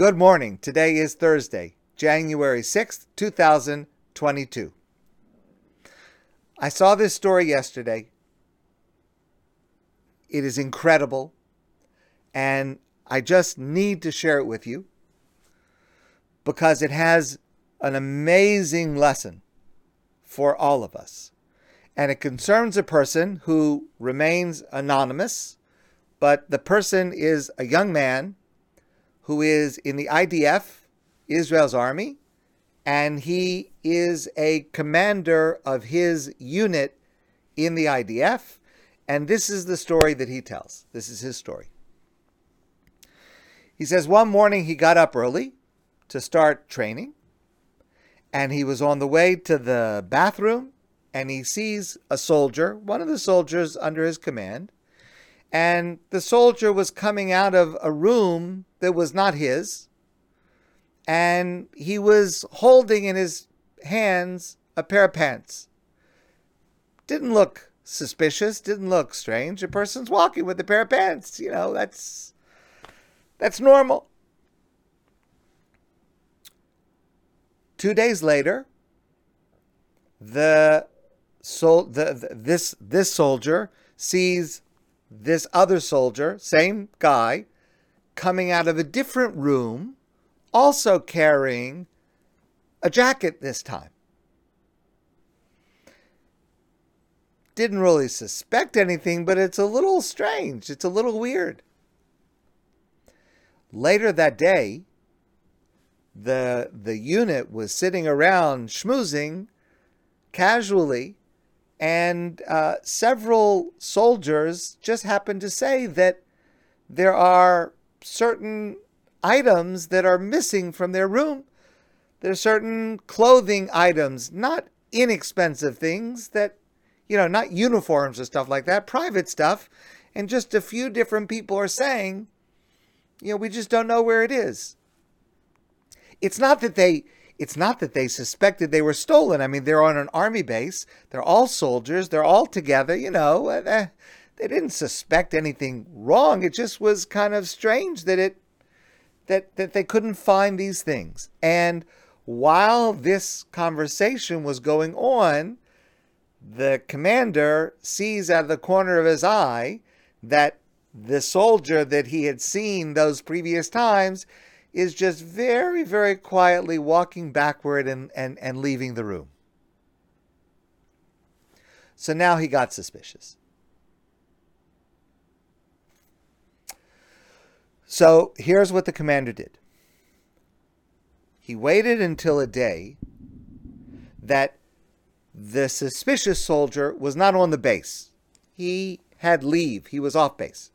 Good morning. Today is Thursday, January 6th, 2022. I saw this story yesterday. It is incredible, and I just need to share it with you because it has an amazing lesson for all of us. And it concerns a person who remains anonymous, but the person is a young man who is in the IDF, Israel's army, and he is a commander of his unit in the IDF. And this is the story that he tells. This is his story. He says one morning he got up early to start training, and he was on the way to the bathroom, and he sees a soldier, one of the soldiers under his command, and the soldier was coming out of a room that was not his, and he was holding in his hands a pair of pants. Didn't look suspicious, didn't look strange. A person's walking with a pair of pants, you know, that's that's normal. Two days later, the sol- the, the, this this soldier sees this other soldier, same guy, coming out of a different room, also carrying a jacket this time. Didn't really suspect anything, but it's a little strange. It's a little weird. Later that day, the the unit was sitting around schmoozing casually and uh, several soldiers just happened to say that there are certain items that are missing from their room. There are certain clothing items, not inexpensive things that, you know, not uniforms and stuff like that, private stuff. And just a few different people are saying, you know, we just don't know where it is. It's not that they it's not that they suspected they were stolen. I mean, they're on an army base. They're all soldiers. They're all together. You know, uh, they didn't suspect anything wrong. It just was kind of strange that it that that they couldn't find these things. And while this conversation was going on, the commander sees out of the corner of his eye that the soldier that he had seen those previous times is just very, very quietly walking backward and, and, and leaving the room. So now he got suspicious. So here's what the commander did he waited until a day that the suspicious soldier was not on the base. He had leave, he was off base.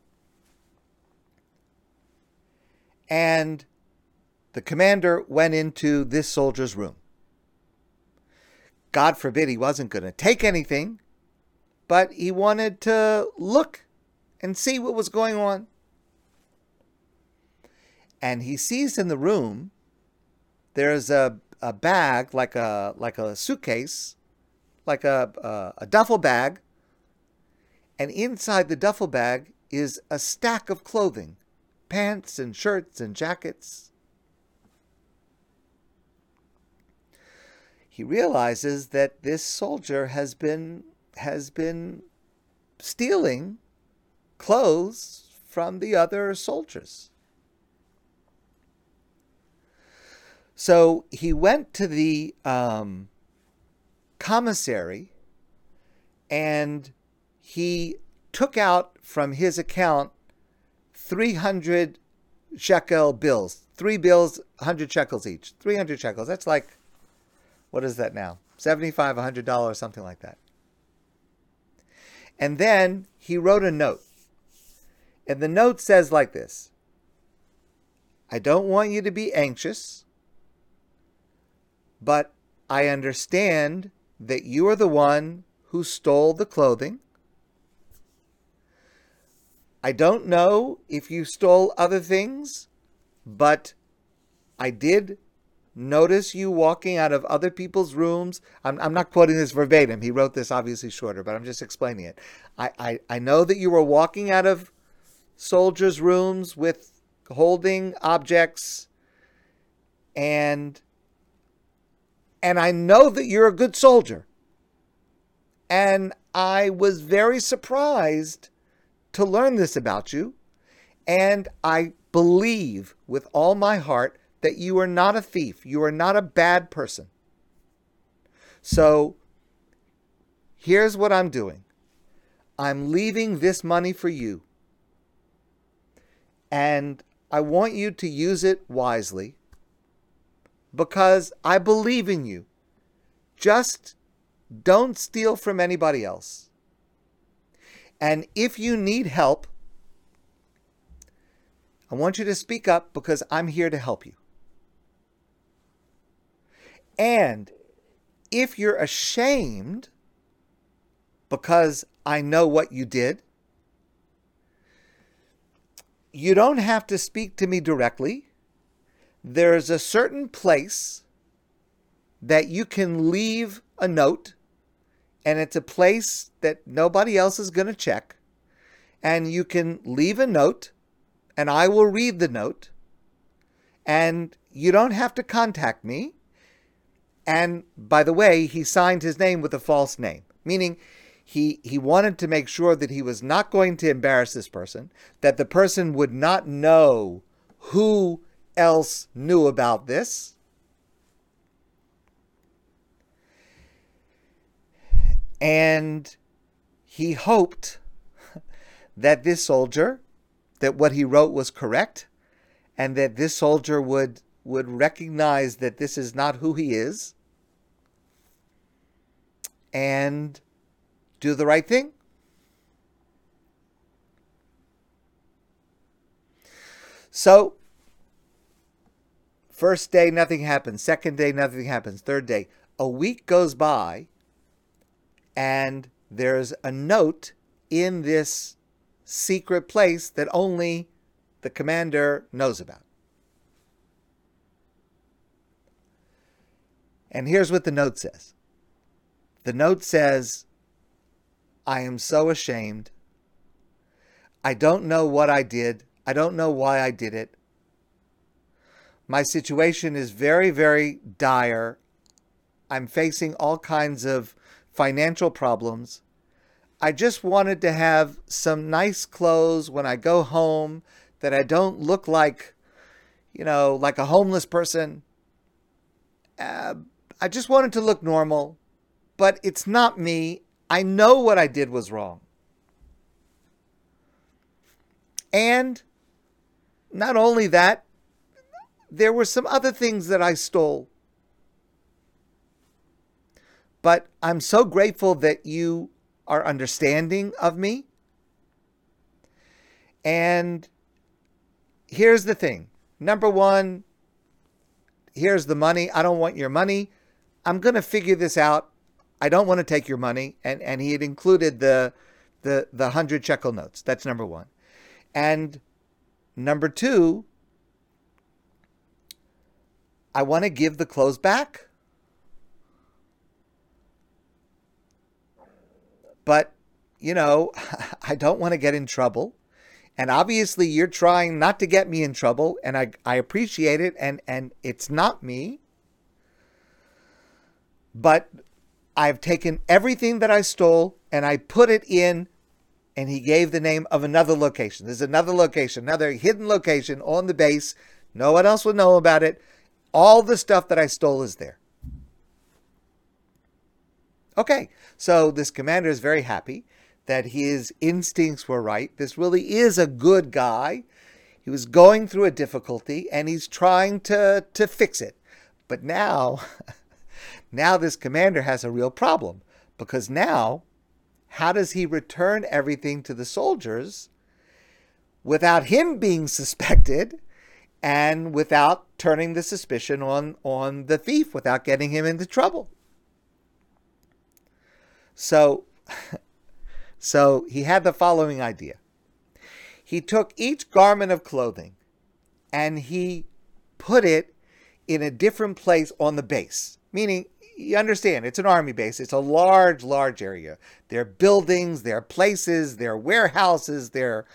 And the commander went into this soldier's room. God forbid he wasn't going to take anything, but he wanted to look and see what was going on. And he sees in the room there's a, a bag like a like a suitcase, like a, a, a duffel bag, and inside the duffel bag is a stack of clothing, pants and shirts and jackets he realizes that this soldier has been has been stealing clothes from the other soldiers. So he went to the um, commissary and he took out from his account 300 shekel bills, three bills, 100 shekels each, 300 shekels. That's like what is that now? 75 $100, something like that. And then he wrote a note. And the note says like this I don't want you to be anxious, but I understand that you are the one who stole the clothing. I don't know if you stole other things, but I did notice you walking out of other people's rooms. I'm, I'm not quoting this verbatim. He wrote this obviously shorter, but I'm just explaining it. I, I, I know that you were walking out of soldiers' rooms with holding objects and and I know that you're a good soldier. And I was very surprised to learn this about you. And I believe with all my heart that you are not a thief. You are not a bad person. So here's what I'm doing I'm leaving this money for you. And I want you to use it wisely because I believe in you. Just don't steal from anybody else. And if you need help, I want you to speak up because I'm here to help you. And if you're ashamed because I know what you did, you don't have to speak to me directly. There's a certain place that you can leave a note, and it's a place that nobody else is going to check. And you can leave a note, and I will read the note, and you don't have to contact me. And by the way, he signed his name with a false name, meaning he he wanted to make sure that he was not going to embarrass this person, that the person would not know who else knew about this. And he hoped that this soldier, that what he wrote was correct, and that this soldier would would recognize that this is not who he is and do the right thing. So, first day, nothing happens. Second day, nothing happens. Third day, a week goes by, and there's a note in this secret place that only the commander knows about. And here's what the note says the note says, I am so ashamed. I don't know what I did. I don't know why I did it. My situation is very, very dire. I'm facing all kinds of financial problems. I just wanted to have some nice clothes when I go home that I don't look like, you know, like a homeless person. Uh, I just wanted to look normal, but it's not me I know what I did was wrong. And not only that, there were some other things that I stole. But I'm so grateful that you are understanding of me. And here's the thing number one, here's the money. I don't want your money. I'm going to figure this out I don't want to take your money. And, and he had included the, the, the 100 shekel notes. That's number one. And number two, I want to give the clothes back. But, you know, I don't want to get in trouble. And obviously you're trying not to get me in trouble, and I, I appreciate it, and, and it's not me. But I've taken everything that I stole and I put it in, and he gave the name of another location. There's another location, another hidden location on the base. No one else would know about it. All the stuff that I stole is there. Okay, so this commander is very happy that his instincts were right. This really is a good guy. He was going through a difficulty and he's trying to, to fix it. But now Now this commander has a real problem because now, how does he return everything to the soldiers without him being suspected and without turning the suspicion on, on the thief, without getting him into trouble? So, so he had the following idea. He took each garment of clothing and he put it in a different place on the base, meaning you understand it's an army base it's a large large area there are buildings there are places there are warehouses there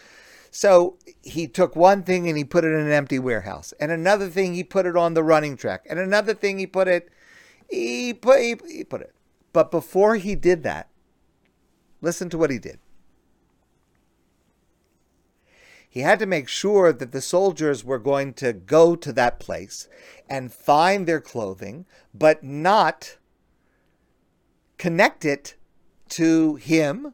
So he took one thing and he put it in an empty warehouse, and another thing he put it on the running track, and another thing he put it, he put he, he put it. But before he did that, listen to what he did. He had to make sure that the soldiers were going to go to that place and find their clothing, but not connect it to him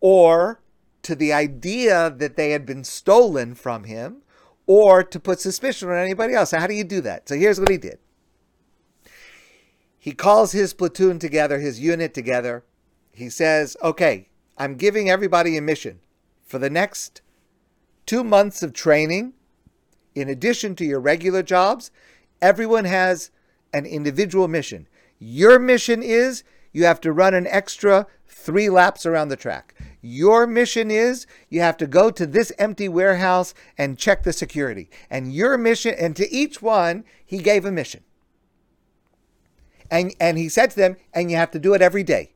or to the idea that they had been stolen from him or to put suspicion on anybody else. So, how do you do that? So, here's what he did he calls his platoon together, his unit together. He says, Okay, I'm giving everybody a mission for the next two months of training, in addition to your regular jobs, everyone has an individual mission. Your mission is you have to run an extra three laps around the track. Your mission is you have to go to this empty warehouse and check the security. And your mission, and to each one, he gave a mission. And, and he said to them, and you have to do it every day,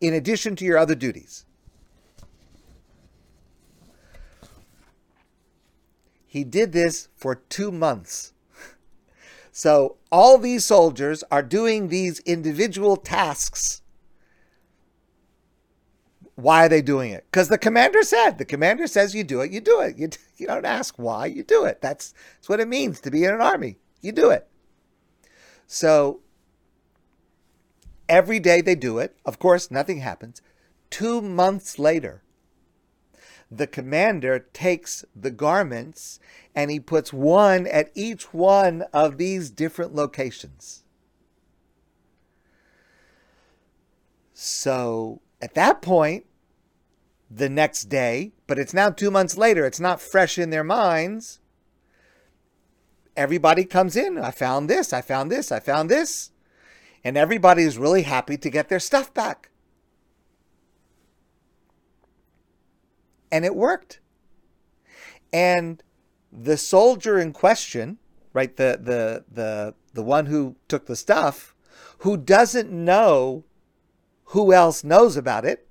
in addition to your other duties. He did this for two months. So all these soldiers are doing these individual tasks. Why are they doing it? Because the commander said. The commander says you do it, you do it. You, you don't ask why, you do it. That's, that's what it means to be in an army. You do it. So every day they do it. Of course, nothing happens. Two months later, the commander takes the garments and he puts one at each one of these different locations. So at that point, the next day, but it's now two months later, it's not fresh in their minds. Everybody comes in. I found this, I found this, I found this. And everybody is really happy to get their stuff back. And it worked. And the soldier in question, right, the the the the one who took the stuff, who doesn't know who else knows about it,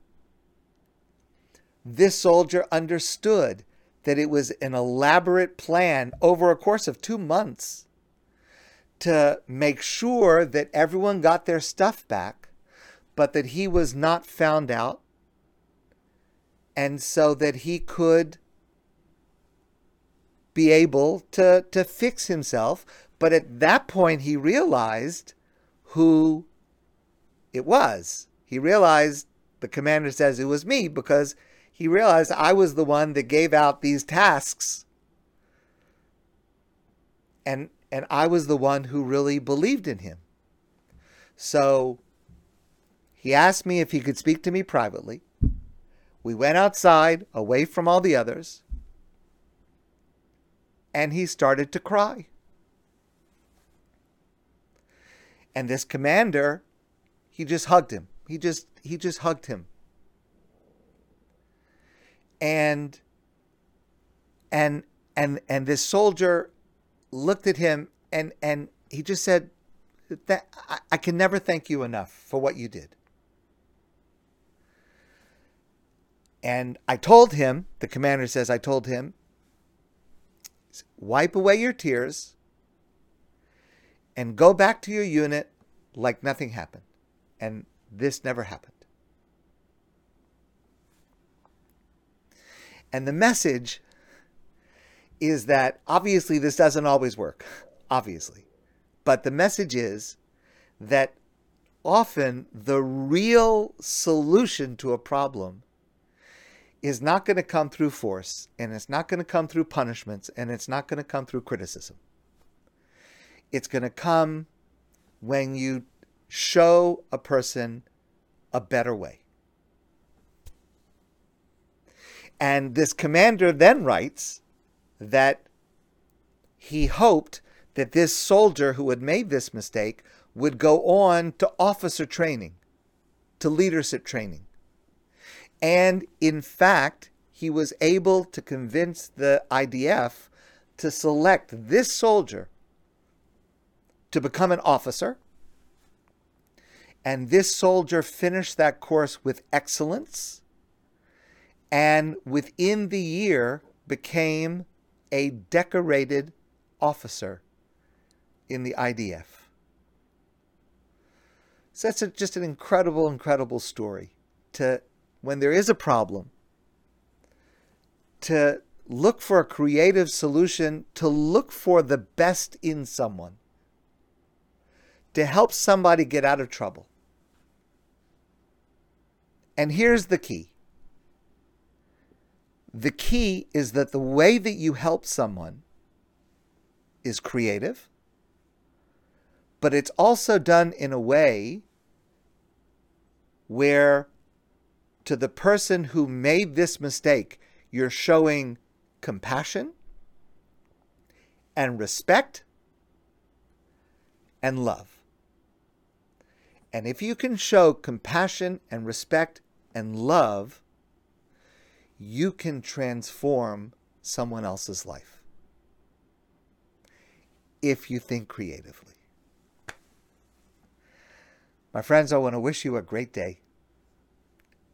this soldier understood that it was an elaborate plan over a course of two months to make sure that everyone got their stuff back, but that he was not found out and so that he could be able to, to fix himself. But at that point, he realized who it was. He realized the commander says it was me because he realized I was the one that gave out these tasks. And and I was the one who really believed in him. So he asked me if he could speak to me privately. We went outside, away from all the others, and he started to cry. And this commander, he just hugged him. He just he just hugged him. And and and and this soldier looked at him and and he just said that I, I can never thank you enough for what you did. And I told him, the commander says, I told him, wipe away your tears and go back to your unit like nothing happened. And this never happened. And the message is that obviously this doesn't always work, obviously. But the message is that often the real solution to a problem is not going to come through force, and it's not going to come through punishments, and it's not going to come through criticism. It's going to come when you show a person a better way. And this commander then writes that he hoped that this soldier who had made this mistake would go on to officer training, to leadership training. And in fact, he was able to convince the IDF to select this soldier to become an officer. And this soldier finished that course with excellence. and within the year became a decorated officer in the IDF. So that's a, just an incredible, incredible story. To when there is a problem, to look for a creative solution, to look for the best in someone, to help somebody get out of trouble. And here's the key the key is that the way that you help someone is creative, but it's also done in a way where to the person who made this mistake, you're showing compassion and respect and love. And if you can show compassion and respect and love, you can transform someone else's life if you think creatively. My friends, I want to wish you a great day.